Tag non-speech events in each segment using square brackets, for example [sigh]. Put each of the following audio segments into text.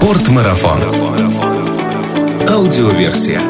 Спортмарафон. Аудиоверсия.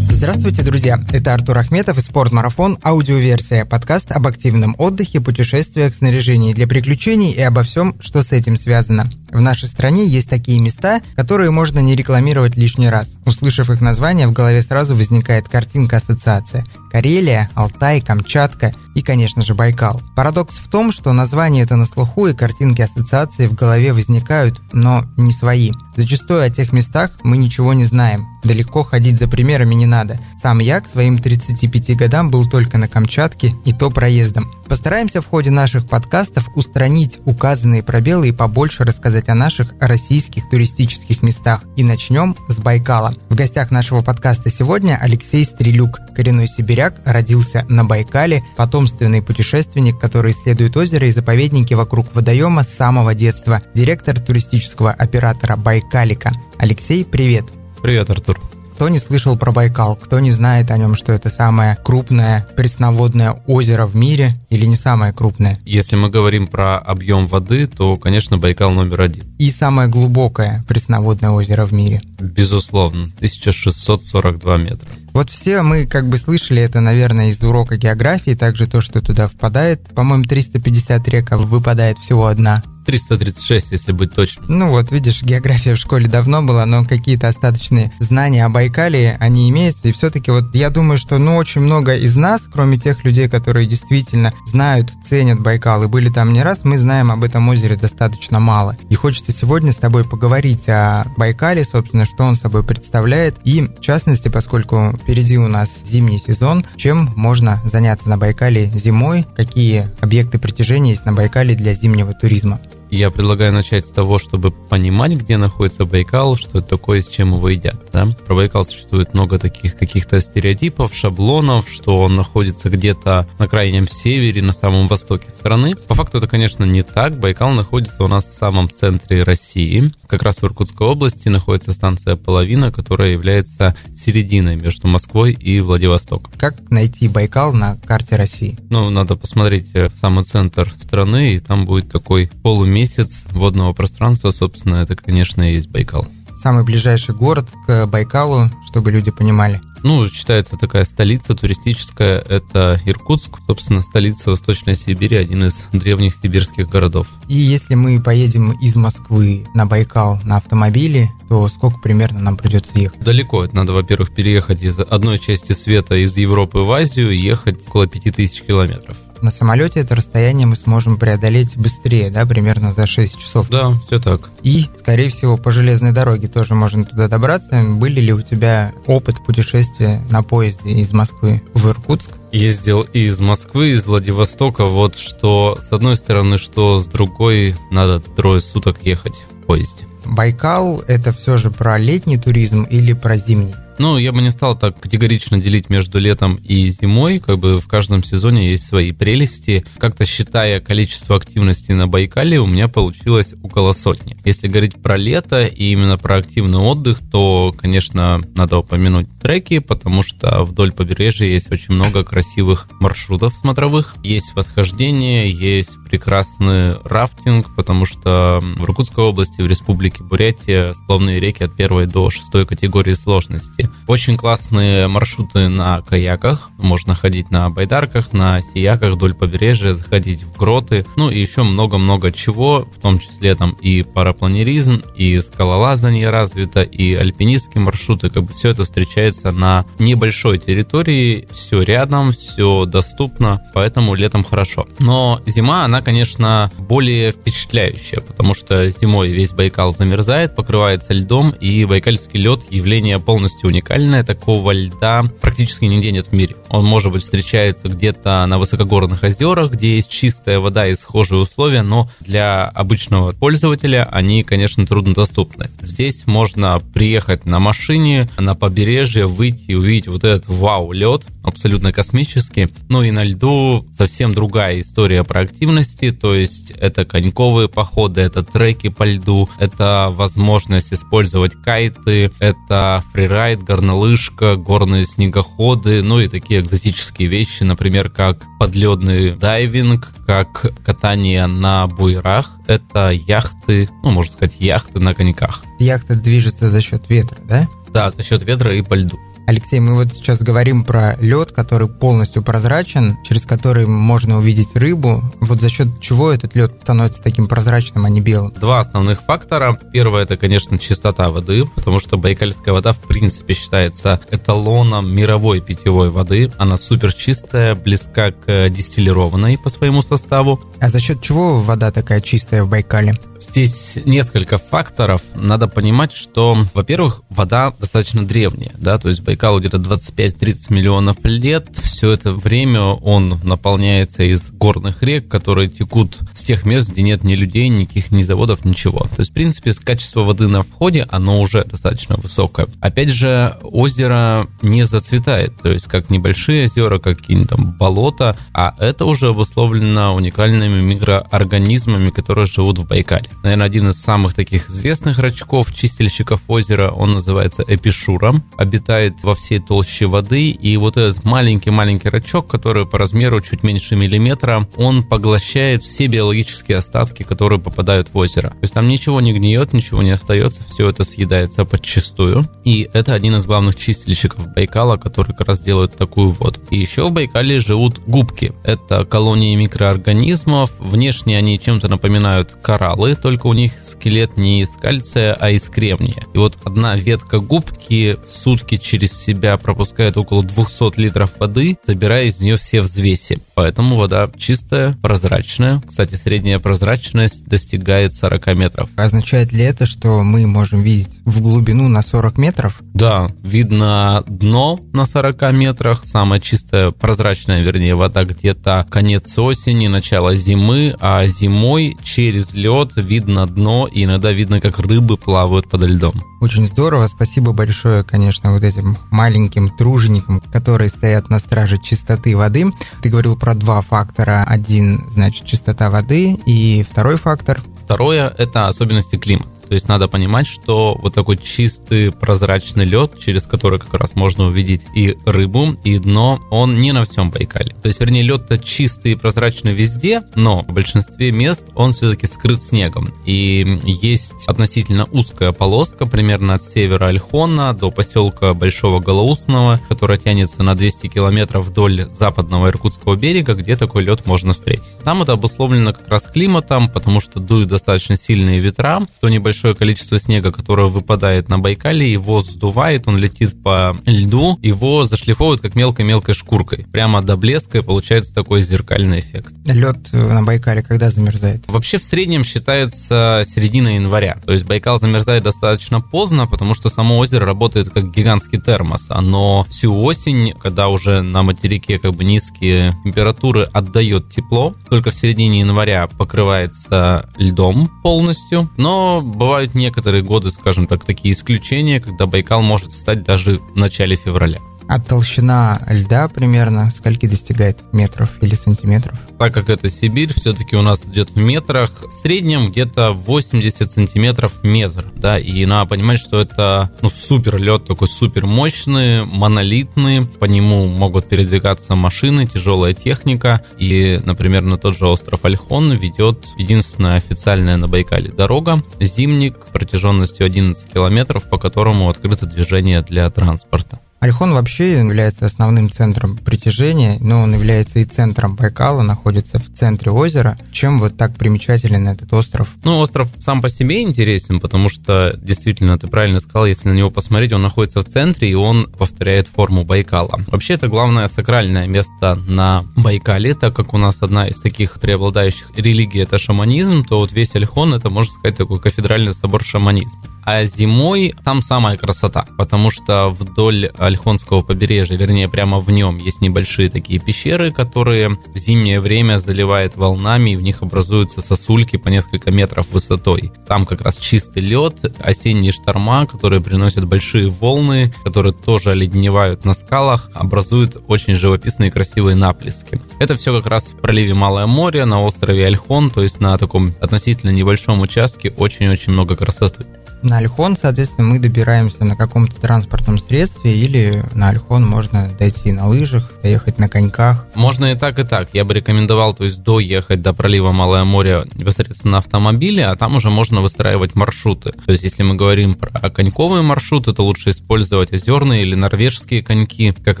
Здравствуйте, друзья! Это Артур Ахметов и «Спортмарафон» аудиоверсия, подкаст об активном отдыхе, путешествиях, снаряжении для приключений и обо всем, что с этим связано. В нашей стране есть такие места, которые можно не рекламировать лишний раз. Услышав их название, в голове сразу возникает картинка-ассоциация. Карелия, Алтай, Камчатка и, конечно же, Байкал. Парадокс в том, что название это на слуху и картинки ассоциации в голове возникают, но не свои. Зачастую о тех местах мы ничего не знаем. Далеко ходить за примерами не надо. Сам я к своим 35 годам был только на Камчатке и то проездом. Постараемся в ходе наших подкастов устранить указанные пробелы и побольше рассказать о наших российских туристических местах. И начнем с Байкала. В гостях нашего подкаста сегодня Алексей Стрелюк, коренной сибиряк, родился на Байкале, потомственный путешественник, который исследует озеро и заповедники вокруг водоема с самого детства, директор туристического оператора Байкалика. Алексей, привет! Привет, Артур. Кто не слышал про Байкал, кто не знает о нем, что это самое крупное пресноводное озеро в мире или не самое крупное? Если мы говорим про объем воды, то, конечно, Байкал номер один. И самое глубокое пресноводное озеро в мире? Безусловно, 1642 метра. Вот все мы как бы слышали это, наверное, из урока географии, также то, что туда впадает. По-моему, 350 рек, а выпадает всего одна. 336, если быть точным. Ну вот, видишь, география в школе давно была, но какие-то остаточные знания о Байкале, они имеются. И все-таки вот я думаю, что ну очень много из нас, кроме тех людей, которые действительно знают, ценят Байкал и были там не раз, мы знаем об этом озере достаточно мало. И хочется сегодня с тобой поговорить о Байкале, собственно, что он собой представляет. И в частности, поскольку впереди у нас зимний сезон, чем можно заняться на Байкале зимой, какие объекты притяжения есть на Байкале для зимнего туризма. Я предлагаю начать с того, чтобы понимать, где находится Байкал, что это такое, с чем его едят. Да? Про Байкал существует много таких каких-то стереотипов, шаблонов, что он находится где-то на крайнем севере, на самом востоке страны. По факту это, конечно, не так. Байкал находится у нас в самом центре России. Как раз в Иркутской области находится станция Половина, которая является серединой между Москвой и Владивостоком. Как найти Байкал на карте России? Ну, надо посмотреть в самый центр страны, и там будет такой полумесяц месяц водного пространства, собственно, это, конечно, и есть Байкал. Самый ближайший город к Байкалу, чтобы люди понимали. Ну, считается такая столица туристическая, это Иркутск, собственно, столица Восточной Сибири, один из древних сибирских городов. И если мы поедем из Москвы на Байкал на автомобиле, то сколько примерно нам придется ехать? Далеко. Это надо, во-первых, переехать из одной части света из Европы в Азию и ехать около 5000 километров на самолете это расстояние мы сможем преодолеть быстрее, да, примерно за 6 часов. Да, все так. И, скорее всего, по железной дороге тоже можно туда добраться. Были ли у тебя опыт путешествия на поезде из Москвы в Иркутск? Ездил из Москвы, из Владивостока. Вот что с одной стороны, что с другой, надо трое суток ехать в поезде. Байкал – это все же про летний туризм или про зимний? Ну, я бы не стал так категорично делить между летом и зимой. Как бы в каждом сезоне есть свои прелести. Как-то считая количество активности на Байкале, у меня получилось около сотни. Если говорить про лето и именно про активный отдых, то, конечно, надо упомянуть треки, потому что вдоль побережья есть очень много красивых маршрутов смотровых. Есть восхождение, есть прекрасный рафтинг, потому что в Иркутской области, в республике Бурятия сплавные реки от первой до шестой категории сложности. Очень классные маршруты на каяках. Можно ходить на байдарках, на сияках вдоль побережья, заходить в гроты. Ну и еще много-много чего, в том числе там и парапланеризм, и скалолазание развито, и альпинистские маршруты. Как бы все это встречается на небольшой территории. Все рядом, все доступно, поэтому летом хорошо. Но зима, она, конечно, более впечатляющая, потому что зимой весь Байкал замерзает, покрывается льдом, и байкальский лед явление полностью уникальное, такого льда практически нигде нет в мире. Он, может быть, встречается где-то на высокогорных озерах, где есть чистая вода и схожие условия, но для обычного пользователя они, конечно, труднодоступны. Здесь можно приехать на машине, на побережье, выйти и увидеть вот этот вау-лед, абсолютно космический. Ну и на льду совсем другая история про активности, то есть это коньковые походы, это треки по льду, это возможность использовать кайты, это фрирайд, горнолыжка, горные снегоходы, ну и такие экзотические вещи, например, как подледный дайвинг, как катание на буйрах. Это яхты, ну, можно сказать, яхты на коньках. Яхта движется за счет ветра, да? Да, за счет ветра и по льду. Алексей, мы вот сейчас говорим про лед, который полностью прозрачен, через который можно увидеть рыбу. Вот за счет чего этот лед становится таким прозрачным, а не белым? Два основных фактора. Первое это, конечно, чистота воды, потому что байкальская вода в принципе считается эталоном мировой питьевой воды. Она супер чистая, близка к дистиллированной по своему составу. А за счет чего вода такая чистая в Байкале? Здесь несколько факторов. Надо понимать, что, во-первых, вода достаточно древняя, да, то есть Байкалу где-то 25-30 миллионов лет. Все это время он наполняется из горных рек, которые текут с тех мест, где нет ни людей, никаких ни заводов, ничего. То есть, в принципе, качество воды на входе, оно уже достаточно высокое. Опять же, озеро не зацветает, то есть как небольшие озера, как какие-нибудь там болота, а это уже обусловлено уникальными микроорганизмами, которые живут в Байкале наверное, один из самых таких известных рачков, чистильщиков озера, он называется Эпишура, обитает во всей толще воды, и вот этот маленький-маленький рачок, который по размеру чуть меньше миллиметра, он поглощает все биологические остатки, которые попадают в озеро. То есть там ничего не гниет, ничего не остается, все это съедается подчистую, и это один из главных чистильщиков Байкала, который как раз делают такую воду. И еще в Байкале живут губки. Это колонии микроорганизмов, внешне они чем-то напоминают кораллы, только у них скелет не из кальция, а из кремния. И вот одна ветка губки в сутки через себя пропускает около 200 литров воды, забирая из нее все взвеси. Поэтому вода чистая, прозрачная. Кстати, средняя прозрачность достигает 40 метров. Означает ли это, что мы можем видеть в глубину на 40 метров? Да, видно дно на 40 метрах. Самая чистая, прозрачная, вернее, вода где-то конец осени, начало зимы, а зимой через лед видно дно, и иногда видно, как рыбы плавают под льдом. Очень здорово. Спасибо большое, конечно, вот этим маленьким труженикам, которые стоят на страже чистоты воды. Ты говорил про два фактора. Один, значит, чистота воды, и второй фактор Второе – это особенности климата. То есть надо понимать, что вот такой чистый прозрачный лед, через который как раз можно увидеть и рыбу, и дно, он не на всем Байкале. То есть, вернее, лед-то чистый и прозрачный везде, но в большинстве мест он все-таки скрыт снегом. И есть относительно узкая полоска, примерно от севера Альхона до поселка Большого Голоусного, которая тянется на 200 километров вдоль западного Иркутского берега, где такой лед можно встретить. Там это обусловлено как раз климатом, потому что дуют достаточно сильные ветра, то небольшое большое количество снега, которое выпадает на Байкале, его сдувает, он летит по льду, его зашлифовывают как мелкой-мелкой шкуркой. Прямо до блеска, и получается такой зеркальный эффект. Лед на Байкале когда замерзает? Вообще в среднем считается середина января. То есть Байкал замерзает достаточно поздно, потому что само озеро работает как гигантский термос. Оно всю осень, когда уже на материке как бы низкие температуры, отдает тепло. Только в середине января покрывается льдом полностью. Но бывают некоторые годы, скажем так, такие исключения, когда Байкал может встать даже в начале февраля. А толщина льда примерно скольки достигает метров или сантиметров? Так как это Сибирь, все-таки у нас идет в метрах. В среднем где-то 80 сантиметров метр, да, и надо понимать, что это ну, супер лед, такой супер мощный, монолитный, по нему могут передвигаться машины, тяжелая техника, и, например, на тот же остров Альхон ведет единственная официальная на Байкале дорога, зимник протяженностью 11 километров, по которому открыто движение для транспорта. Альхон вообще является основным центром притяжения, но он является и центром Байкала, находится в центре озера. Чем вот так примечателен этот остров? Ну, остров сам по себе интересен, потому что, действительно, ты правильно сказал, если на него посмотреть, он находится в центре, и он повторяет форму Байкала. Вообще, это главное сакральное место на Байкале, так как у нас одна из таких преобладающих религий – это шаманизм, то вот весь Альхон – это, можно сказать, такой кафедральный собор шаманизма. А зимой там самая красота, потому что вдоль Альхонского побережья, вернее, прямо в нем есть небольшие такие пещеры, которые в зимнее время заливает волнами, и в них образуются сосульки по несколько метров высотой. Там как раз чистый лед, осенние шторма, которые приносят большие волны, которые тоже оледневают на скалах, образуют очень живописные красивые наплески. Это все как раз в проливе Малое море, на острове Альхон, то есть на таком относительно небольшом участке очень-очень много красоты. На Альхон, соответственно, мы добираемся на каком-то транспортном средстве или на Альхон можно дойти на лыжах, доехать на коньках. Можно и так, и так. Я бы рекомендовал, то есть доехать до пролива Малое море непосредственно на автомобиле, а там уже можно выстраивать маршруты. То есть если мы говорим про коньковые маршруты, то лучше использовать озерные или норвежские коньки, как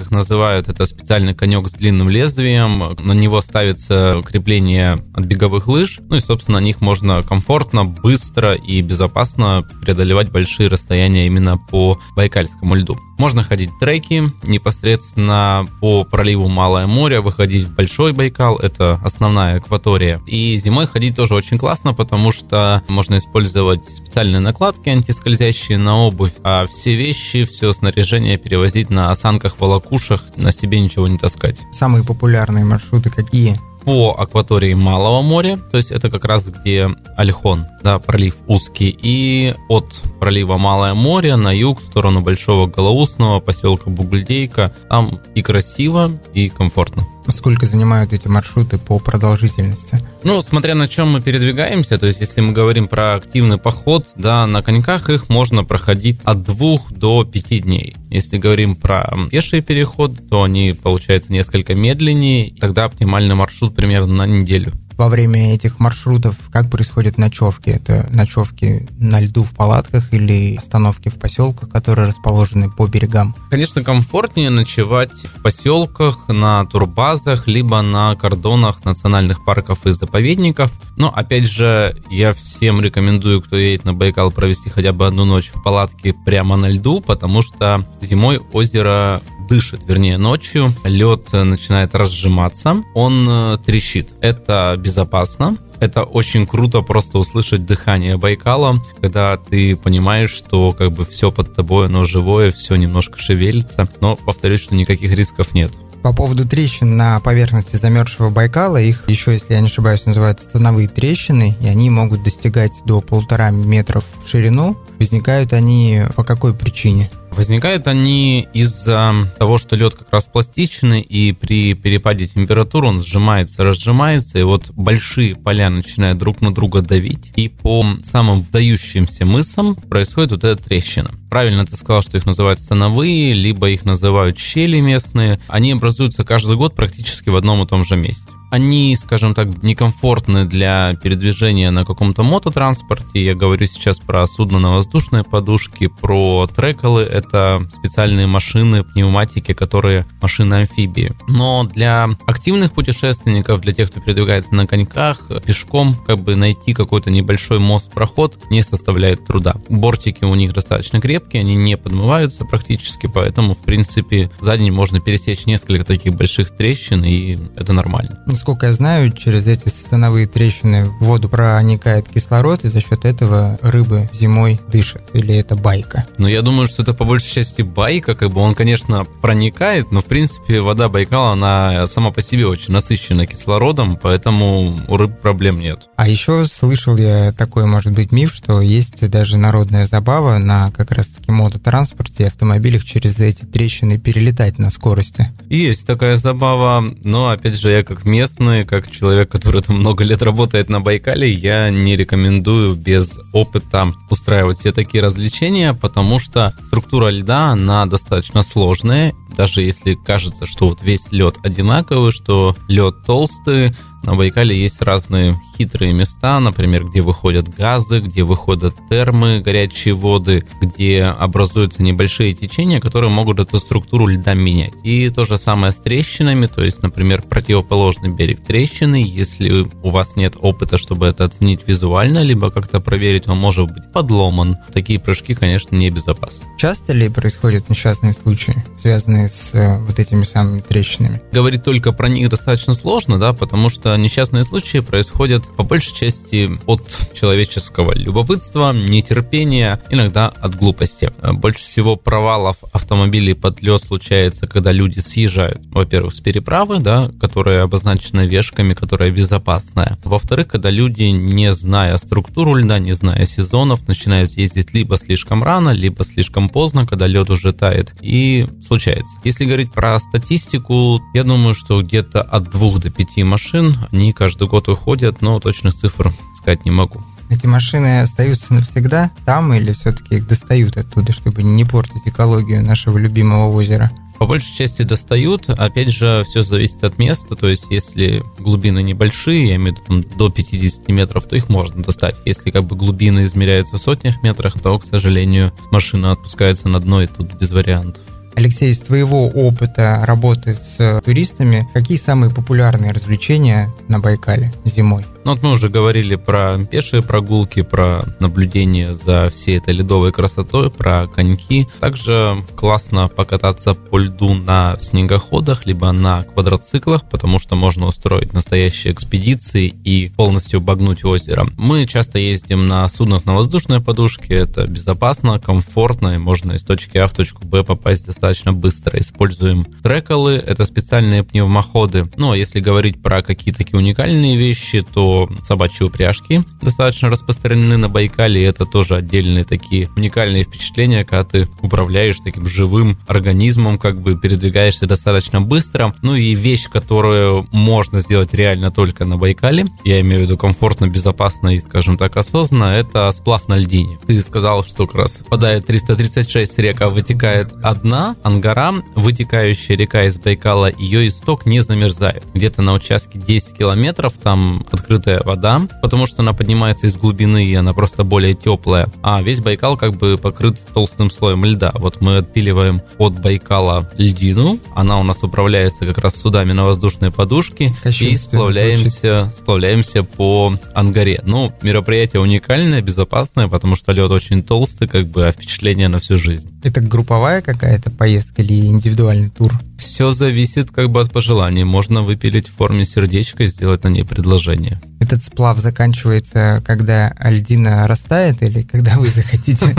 их называют. Это специальный конек с длинным лезвием. На него ставится крепление от беговых лыж. Ну и, собственно, на них можно комфортно, быстро и безопасно преодолевать большие расстояния именно по Байкальскому льду. Можно ходить треки непосредственно по проливу Малое море, выходить в Большой Байкал, это основная акватория. И зимой ходить тоже очень классно, потому что можно использовать специальные накладки антискользящие на обувь, а все вещи, все снаряжение перевозить на осанках, волокушах, на себе ничего не таскать. Самые популярные маршруты какие? По акватории Малого моря, то есть это как раз где Альхон, да, пролив узкий, и от пролива Малое море на юг в сторону Большого Голоусного, поселка Бугульдейка, там и красиво, и комфортно. Сколько занимают эти маршруты по продолжительности? Ну, смотря на чем мы передвигаемся, то есть если мы говорим про активный поход, да, на коньках их можно проходить от двух до пяти дней. Если говорим про пеший переход, то они, получается, несколько медленнее, тогда оптимальный маршрут примерно на неделю во время этих маршрутов как происходят ночевки? Это ночевки на льду в палатках или остановки в поселках, которые расположены по берегам? Конечно, комфортнее ночевать в поселках, на турбазах, либо на кордонах национальных парков и заповедников. Но, опять же, я всем рекомендую, кто едет на Байкал, провести хотя бы одну ночь в палатке прямо на льду, потому что зимой озеро дышит, вернее ночью, лед начинает разжиматься, он э, трещит. Это безопасно, это очень круто просто услышать дыхание Байкала, когда ты понимаешь, что как бы все под тобой, оно живое, все немножко шевелится, но повторюсь, что никаких рисков нет. По поводу трещин на поверхности замерзшего Байкала, их еще, если я не ошибаюсь, называют становые трещины, и они могут достигать до полтора метров в ширину. Возникают они по какой причине? Возникают они из-за того, что лед как раз пластичный, и при перепаде температуры он сжимается, разжимается, и вот большие поля начинают друг на друга давить, и по самым вдающимся мысам происходит вот эта трещина. Правильно ты сказал, что их называют становые, либо их называют щели местные. Они образуются каждый год практически в одном и том же месте они, скажем так, некомфортны для передвижения на каком-то мототранспорте. Я говорю сейчас про судно на воздушной подушке, про трекалы. Это специальные машины, пневматики, которые машины-амфибии. Но для активных путешественников, для тех, кто передвигается на коньках, пешком, как бы найти какой-то небольшой мост-проход не составляет труда. Бортики у них достаточно крепкие, они не подмываются практически, поэтому, в принципе, за день можно пересечь несколько таких больших трещин, и это нормально насколько я знаю, через эти становые трещины в воду проникает кислород, и за счет этого рыбы зимой дышат. Или это байка? Ну, я думаю, что это по большей части байка, как бы он, конечно, проникает, но, в принципе, вода Байкала, она сама по себе очень насыщена кислородом, поэтому у рыб проблем нет. А еще слышал я такой, может быть, миф, что есть даже народная забава на как раз-таки мототранспорте и автомобилях через эти трещины перелетать на скорости. Есть такая забава, но, опять же, я как мест честно, как человек, который там много лет работает на Байкале, я не рекомендую без опыта устраивать все такие развлечения, потому что структура льда, она достаточно сложная. Даже если кажется, что вот весь лед одинаковый, что лед толстый, на Байкале есть разные хитрые места, например, где выходят газы, где выходят термы, горячие воды, где образуются небольшие течения, которые могут эту структуру льда менять. И то же самое с трещинами, то есть, например, противоположный берег трещины, если у вас нет опыта, чтобы это оценить визуально, либо как-то проверить, он может быть подломан. Такие прыжки, конечно, небезопасны. Часто ли происходят несчастные случаи, связанные с э, вот этими самыми трещинами? Говорить только про них достаточно сложно, да, потому что несчастные случаи происходят по большей части от человеческого любопытства, нетерпения, иногда от глупости. Больше всего провалов автомобилей под лед случается, когда люди съезжают, во-первых, с переправы, да, которая обозначена вешками, которая безопасная. Во-вторых, когда люди, не зная структуру льда, не зная сезонов, начинают ездить либо слишком рано, либо слишком поздно, когда лед уже тает, и случается. Если говорить про статистику, я думаю, что где-то от двух до пяти машин они каждый год уходят, но точных цифр сказать не могу. Эти машины остаются навсегда там или все-таки их достают оттуда, чтобы не портить экологию нашего любимого озера? По большей части достают. Опять же, все зависит от места. То есть, если глубины небольшие, я имею в виду до 50 метров, то их можно достать. Если как бы глубины измеряются в сотнях метрах, то, к сожалению, машина отпускается на дно, и тут без вариантов. Алексей, из твоего опыта работы с туристами, какие самые популярные развлечения на Байкале зимой? Ну вот мы уже говорили про пешие прогулки, про наблюдение за всей этой ледовой красотой, про коньки. Также классно покататься по льду на снегоходах, либо на квадроциклах, потому что можно устроить настоящие экспедиции и полностью обогнуть озеро. Мы часто ездим на суднах на воздушной подушке, это безопасно, комфортно, и можно из точки А в точку Б попасть достаточно быстро. Используем трекалы, это специальные пневмоходы. Но ну, а если говорить про какие-то такие уникальные вещи, то собачьи упряжки достаточно распространены на Байкале, и это тоже отдельные такие уникальные впечатления, когда ты управляешь таким живым организмом, как бы передвигаешься достаточно быстро. Ну и вещь, которую можно сделать реально только на Байкале, я имею в виду комфортно, безопасно и, скажем так, осознанно, это сплав на льдине. Ты сказал, что как раз впадает 336 река, вытекает одна, Ангара, вытекающая река из Байкала, ее исток не замерзает. Где-то на участке 10 километров там открыт открытая вода, потому что она поднимается из глубины, и она просто более теплая. А весь Байкал как бы покрыт толстым слоем льда. Вот мы отпиливаем от Байкала льдину, она у нас управляется как раз судами на воздушной подушке, и сплавляемся, сплавляемся по Ангаре. Ну, мероприятие уникальное, безопасное, потому что лед очень толстый, как бы, а впечатление на всю жизнь. Это групповая какая-то поездка или индивидуальный тур? Все зависит как бы от пожеланий. Можно выпилить в форме сердечка и сделать на ней предложение. Этот сплав заканчивается, когда льдина растает или когда вы захотите?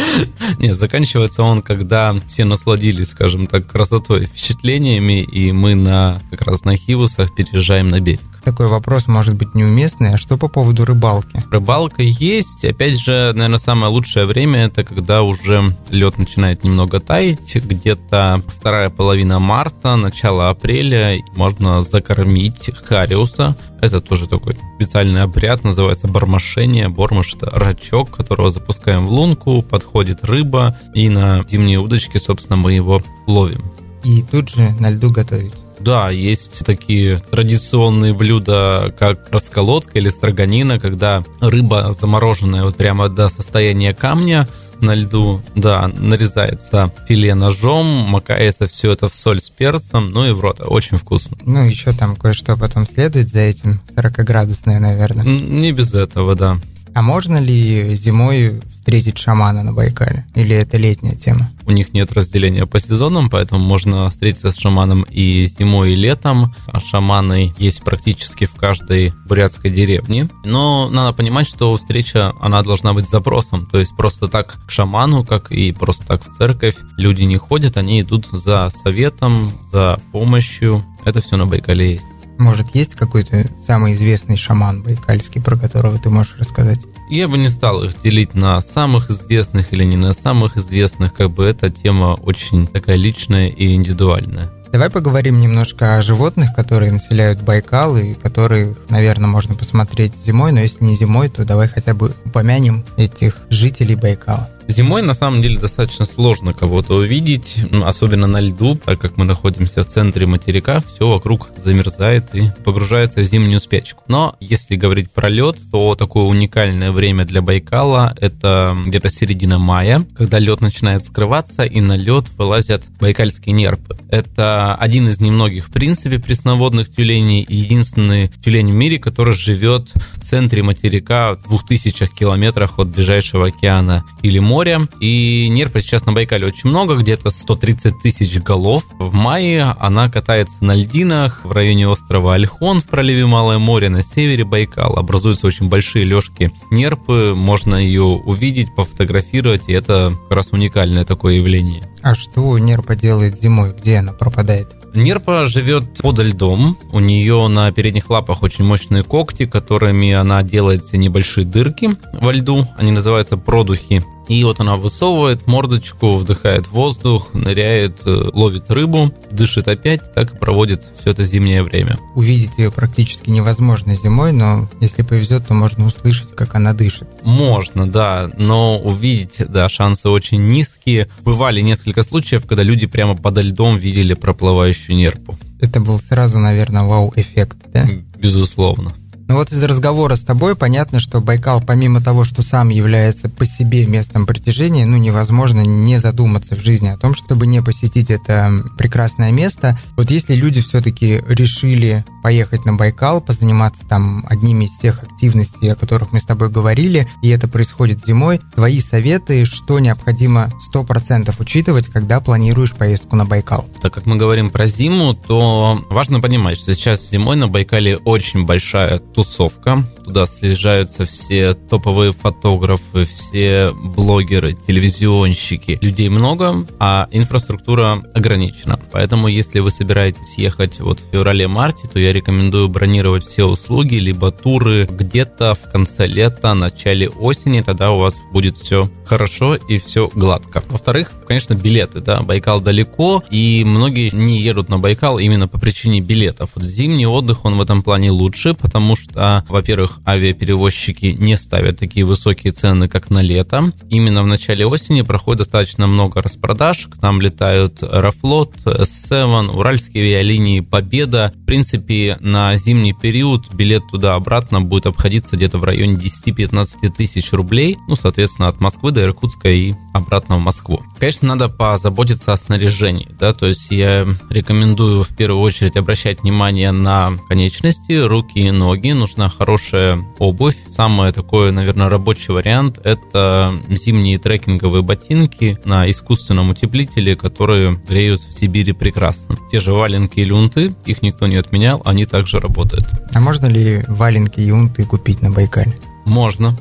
[laughs] Нет, заканчивается он, когда все насладились, скажем так, красотой, впечатлениями, и мы на как раз на Хивусах переезжаем на берег такой вопрос может быть неуместный. А что по поводу рыбалки? Рыбалка есть. Опять же, наверное, самое лучшее время это когда уже лед начинает немного таять. Где-то вторая половина марта, начало апреля можно закормить хариуса. Это тоже такой специальный обряд, называется бормошение. Бормош – это рачок, которого запускаем в лунку, подходит рыба, и на зимние удочки, собственно, мы его ловим. И тут же на льду готовить. Да, есть такие традиционные блюда, как расколотка или строганина, когда рыба замороженная вот прямо до состояния камня на льду, да, нарезается филе ножом, макается все это в соль с перцем, ну и в рот. Очень вкусно. Ну, еще там кое-что потом следует за этим, 40-градусное, наверное. Не без этого, да. А можно ли зимой встретить шамана на Байкале? Или это летняя тема? У них нет разделения по сезонам, поэтому можно встретиться с шаманом и зимой, и летом. А шаманы есть практически в каждой бурятской деревне. Но надо понимать, что встреча, она должна быть запросом. То есть просто так к шаману, как и просто так в церковь, люди не ходят, они идут за советом, за помощью. Это все на Байкале есть. Может, есть какой-то самый известный шаман байкальский, про которого ты можешь рассказать? Я бы не стал их делить на самых известных или не на самых известных, как бы эта тема очень такая личная и индивидуальная. Давай поговорим немножко о животных, которые населяют Байкал и которых, наверное, можно посмотреть зимой, но если не зимой, то давай хотя бы упомянем этих жителей Байкала. Зимой на самом деле достаточно сложно кого-то увидеть, особенно на льду, так как мы находимся в центре материка, все вокруг замерзает и погружается в зимнюю спячку. Но если говорить про лед, то такое уникальное время для Байкала это где-то середина мая, когда лед начинает скрываться и на лед вылазят байкальские нерпы. Это один из немногих, в принципе, пресноводных тюленей единственный тюлень в мире, который живет в центре материка в 2000 километрах от ближайшего океана или моря моря. И нерпа сейчас на Байкале очень много, где-то 130 тысяч голов. В мае она катается на льдинах в районе острова Альхон в проливе Малое море на севере Байкала. Образуются очень большие лёжки нерпы, можно ее увидеть, пофотографировать, и это как раз уникальное такое явление. А что нерпа делает зимой? Где она пропадает? Нерпа живет под льдом. У нее на передних лапах очень мощные когти, которыми она делает небольшие дырки во льду. Они называются продухи. И вот она высовывает мордочку, вдыхает воздух, ныряет, э, ловит рыбу, дышит опять, так и проводит все это зимнее время. Увидеть ее практически невозможно зимой, но если повезет, то можно услышать, как она дышит. Можно, да, но увидеть, да, шансы очень низкие. Бывали несколько случаев, когда люди прямо подо льдом видели проплывающую нерпу. Это был сразу, наверное, вау-эффект, да? Безусловно. Ну вот из разговора с тобой понятно, что Байкал, помимо того, что сам является по себе местом притяжения, ну невозможно не задуматься в жизни о том, чтобы не посетить это прекрасное место. Вот если люди все-таки решили поехать на Байкал, позаниматься там одними из тех активностей, о которых мы с тобой говорили, и это происходит зимой, твои советы, что необходимо 100% учитывать, когда планируешь поездку на Байкал? Так как мы говорим про зиму, то важно понимать, что сейчас зимой на Байкале очень большая тусовка тусовка, Туда съезжаются все топовые фотографы, все блогеры, телевизионщики. Людей много, а инфраструктура ограничена. Поэтому, если вы собираетесь ехать вот в феврале-марте, то я рекомендую бронировать все услуги, либо туры где-то в конце лета, начале осени. Тогда у вас будет все хорошо и все гладко. Во-вторых, конечно, билеты. Да, Байкал далеко, и многие не едут на Байкал именно по причине билетов. Вот зимний отдых, он в этом плане лучше, потому что, во-первых, авиаперевозчики не ставят такие высокие цены, как на лето. Именно в начале осени проходит достаточно много распродаж. К нам летают Аэрофлот, S7, Уральские авиалинии, Победа. В принципе, на зимний период билет туда-обратно будет обходиться где-то в районе 10-15 тысяч рублей. Ну, соответственно, от Москвы до Иркутска и обратно в Москву. Конечно, надо позаботиться о снаряжении, да, то есть я рекомендую в первую очередь обращать внимание на конечности, руки и ноги. Нужна хорошая обувь. Самый такой, наверное, рабочий вариант – это зимние трекинговые ботинки на искусственном утеплителе, которые греют в Сибири прекрасно. Те же валенки и люнты, их никто не отменял, они также работают. А можно ли валенки и юнты купить на Байкале? Можно.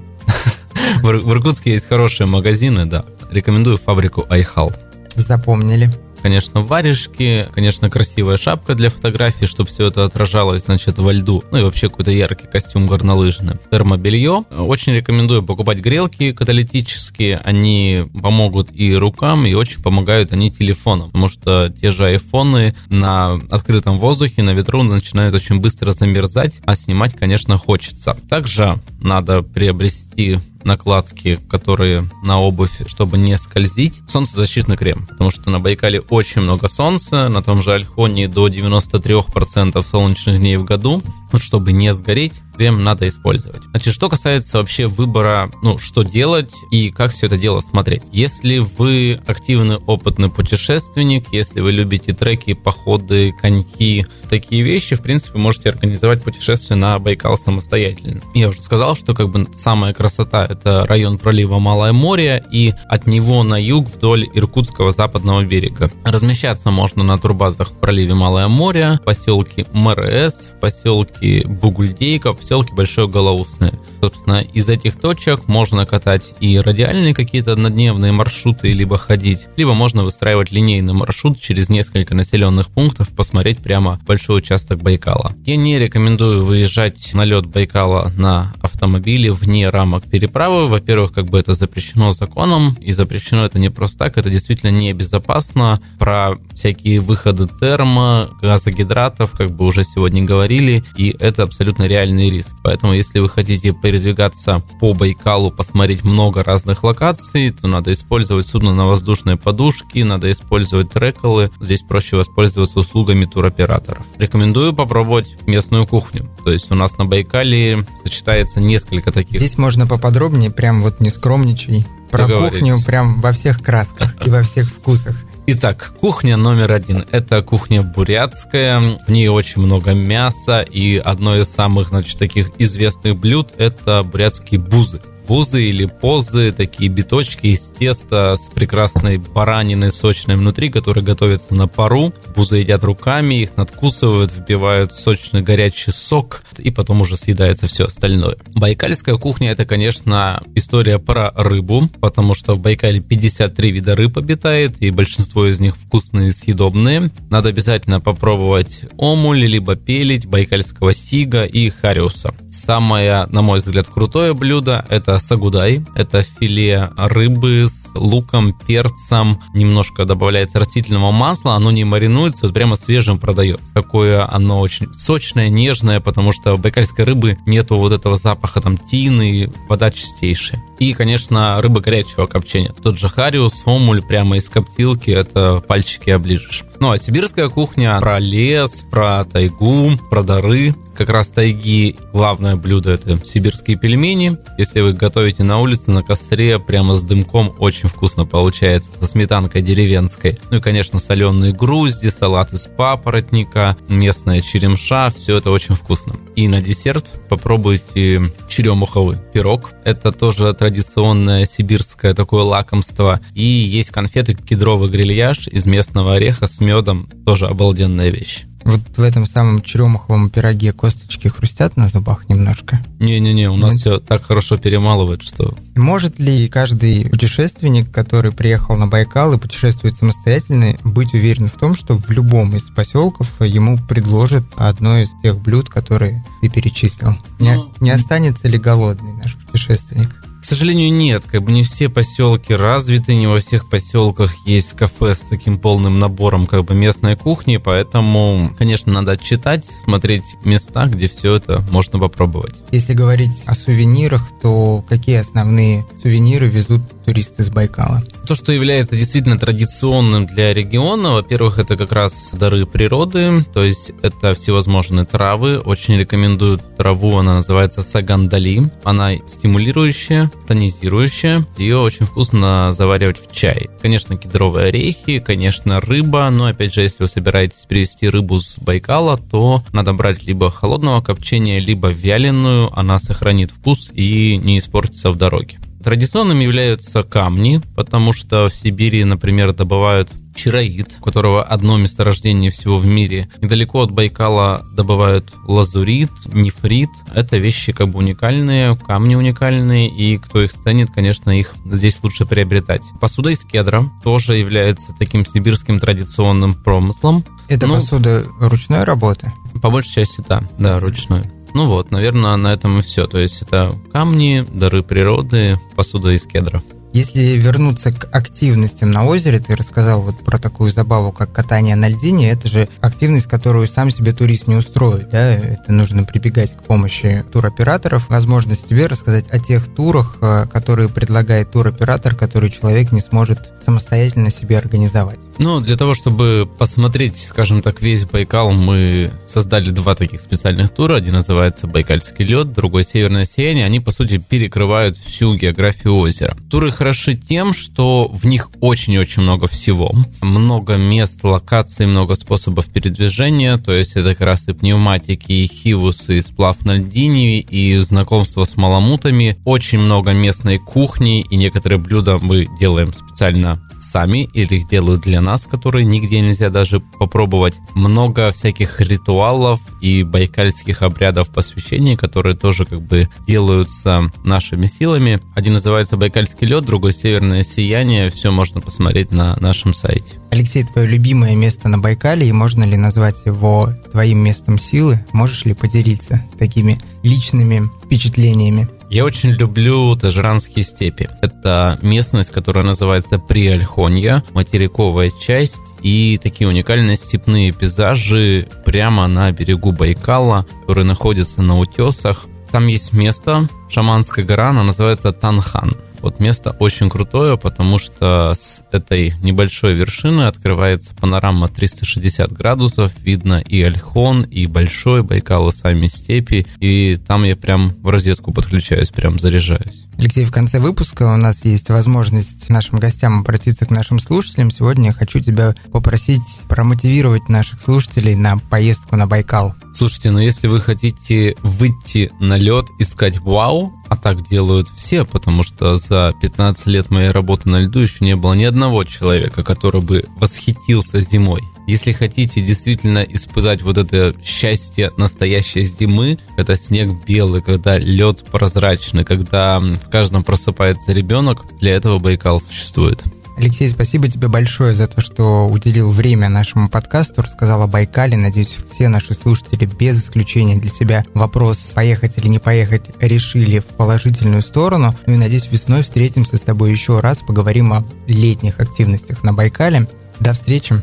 [laughs] В Иркутске есть хорошие магазины, да. Рекомендую фабрику Айхал. Запомнили конечно, варежки, конечно, красивая шапка для фотографий, чтобы все это отражалось, значит, во льду, ну и вообще какой-то яркий костюм горнолыжный. Термобелье. Очень рекомендую покупать грелки каталитические, они помогут и рукам, и очень помогают они телефонам, потому что те же айфоны на открытом воздухе, на ветру начинают очень быстро замерзать, а снимать, конечно, хочется. Также надо приобрести накладки, которые на обувь, чтобы не скользить. Солнцезащитный крем, потому что на Байкале очень много солнца, на том же Альхоне до 93% солнечных дней в году. Вот чтобы не сгореть, крем надо использовать. Значит, что касается вообще выбора, ну, что делать и как все это дело смотреть. Если вы активный, опытный путешественник, если вы любите треки, походы, коньки, такие вещи, в принципе, можете организовать путешествие на Байкал самостоятельно. Я уже сказал, что как бы самая красота – это район пролива Малое море, и от него на юг вдоль Иркутского западного берега. Размещаться можно на турбазах в проливе Малое море, в поселке МРС, в поселке Бугульдейка, в поселке Большое Голоусное. Собственно, из этих точек можно катать и радиальные какие-то однодневные маршруты, либо ходить, либо можно выстраивать линейный маршрут через несколько населенных пунктов, посмотреть прямо большой участок Байкала. Я не рекомендую выезжать на лед Байкала на автомобиле вне рамок переправы. Во-первых, как бы это запрещено законом, и запрещено это не просто так, это действительно небезопасно. Про всякие выходы термо, газогидратов, как бы уже сегодня говорили, и это абсолютно реальный риск. Поэтому, если вы хотите передвигаться по Байкалу, посмотреть много разных локаций, то надо использовать судно на воздушной подушке, надо использовать треколы. Здесь проще воспользоваться услугами туроператоров. Рекомендую попробовать местную кухню. То есть у нас на Байкале сочетается несколько таких. Здесь можно поподробнее, прям вот не скромничай. Про кухню прям во всех красках и во всех вкусах. Итак, кухня номер один. Это кухня бурятская. В ней очень много мяса. И одно из самых, значит, таких известных блюд – это бурятские бузы бузы или позы, такие биточки из теста с прекрасной бараниной сочной внутри, которые готовятся на пару. Бузы едят руками, их надкусывают, вбивают сочный горячий сок, и потом уже съедается все остальное. Байкальская кухня это, конечно, история про рыбу, потому что в Байкале 53 вида рыб обитает, и большинство из них вкусные и съедобные. Надо обязательно попробовать омуль, либо пелить, байкальского сига и хариуса. Самое, на мой взгляд, крутое блюдо – это сагудай, это филе рыбы с луком, перцем, немножко добавляется растительного масла, оно не маринуется, вот прямо свежим продает. Такое оно очень сочное, нежное, потому что байкальской рыбы нету вот этого запаха там тины, вода чистейшая. И, конечно, рыба горячего копчения. Тот же хариус, сомуль прямо из коптилки, это пальчики оближешь. Ну а сибирская кухня про лес, про тайгу, про дары. Как раз тайги главное блюдо это сибирские пельмени. Если вы готовите на улице, на костре, прямо с дымком, очень вкусно получается, со сметанкой деревенской. Ну и, конечно, соленые грузди, салат из папоротника, местная черемша, все это очень вкусно. И на десерт попробуйте черемуховый пирог. Это тоже традиционное сибирское такое лакомство. И есть конфеты кедровый грильяж из местного ореха с медом. Тоже обалденная вещь. Вот в этом самом черемуховом пироге косточки хрустят на зубах немножко? Не-не-не, у нас все так хорошо перемалывает, что... Может ли каждый путешественник, который приехал на Байкал и путешествует самостоятельно, быть уверен в том, что в любом из поселков ему предложат одно из тех блюд, которые ты перечислил? Не, ну, не останется ли голодный наш путешественник? К сожалению, нет. Как бы не все поселки развиты, не во всех поселках есть кафе с таким полным набором как бы местной кухни, поэтому, конечно, надо читать, смотреть места, где все это можно попробовать. Если говорить о сувенирах, то какие основные сувениры везут туристы с Байкала? То, что является действительно традиционным для региона, во-первых, это как раз дары природы, то есть это всевозможные травы. Очень рекомендую траву, она называется сагандали. Она стимулирующая, тонизирующая. Ее очень вкусно заваривать в чай. Конечно, кедровые орехи, конечно, рыба, но опять же, если вы собираетесь привезти рыбу с Байкала, то надо брать либо холодного копчения, либо вяленую, она сохранит вкус и не испортится в дороге. Традиционным являются камни, потому что в Сибири, например, добывают чароид, у которого одно месторождение всего в мире. Недалеко от Байкала добывают лазурит, нефрит. Это вещи как бы уникальные, камни уникальные, и кто их ценит, конечно, их здесь лучше приобретать. Посуда из кедра тоже является таким сибирским традиционным промыслом. Это ну, посуда ручной работы? По большей части, да, да, ручной. Ну вот, наверное, на этом и все. То есть это камни, дары природы, посуда из кедра. Если вернуться к активностям на озере, ты рассказал вот про такую забаву, как катание на льдине. Это же активность, которую сам себе турист не устроит. Да? Это нужно прибегать к помощи туроператоров. Возможность тебе рассказать о тех турах, э, которые предлагает туроператор, который человек не сможет самостоятельно себе организовать. Ну, для того, чтобы посмотреть, скажем так, весь Байкал, мы создали два таких специальных тура. Один называется «Байкальский лед», другой «Северное сияние». Они, по сути, перекрывают всю географию озера. Туры хороши тем, что в них очень-очень много всего. Много мест, локаций, много способов передвижения. То есть это как раз и пневматики, и хивусы, и сплав на льдине, и знакомство с маламутами. Очень много местной кухни, и некоторые блюда мы делаем специально сами или их делают для нас, которые нигде нельзя даже попробовать. Много всяких ритуалов и байкальских обрядов посвящения, которые тоже как бы делаются нашими силами. Один называется «Байкальский лед», другой «Северное сияние». Все можно посмотреть на нашем сайте. Алексей, твое любимое место на Байкале, и можно ли назвать его твоим местом силы? Можешь ли поделиться такими личными впечатлениями? Я очень люблю Тажранские степи. Это местность, которая называется Приальхонья, материковая часть и такие уникальные степные пейзажи прямо на берегу Байкала, которые находятся на утесах. Там есть место, шаманская гора, она называется Танхан. Вот место очень крутое, потому что с этой небольшой вершины открывается панорама 360 градусов, видно и Альхон, и Большой Байкал, и сами степи, и там я прям в розетку подключаюсь, прям заряжаюсь. Алексей, в конце выпуска у нас есть возможность нашим гостям обратиться к нашим слушателям. Сегодня я хочу тебя попросить промотивировать наших слушателей на поездку на Байкал. Слушайте, ну если вы хотите выйти на лед, искать вау, а так делают все, потому что за 15 лет моей работы на льду еще не было ни одного человека, который бы восхитился зимой. Если хотите действительно испытать вот это счастье настоящей зимы, когда снег белый, когда лед прозрачный, когда в каждом просыпается ребенок, для этого Байкал существует. Алексей, спасибо тебе большое за то, что уделил время нашему подкасту, рассказал о Байкале. Надеюсь, все наши слушатели без исключения для себя вопрос поехать или не поехать решили в положительную сторону. Ну и надеюсь, весной встретимся с тобой еще раз, поговорим о летних активностях на Байкале. До встречи.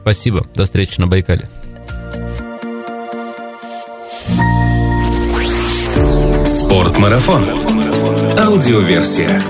Спасибо. До встречи на Байкале. Спортмарафон. Аудиоверсия.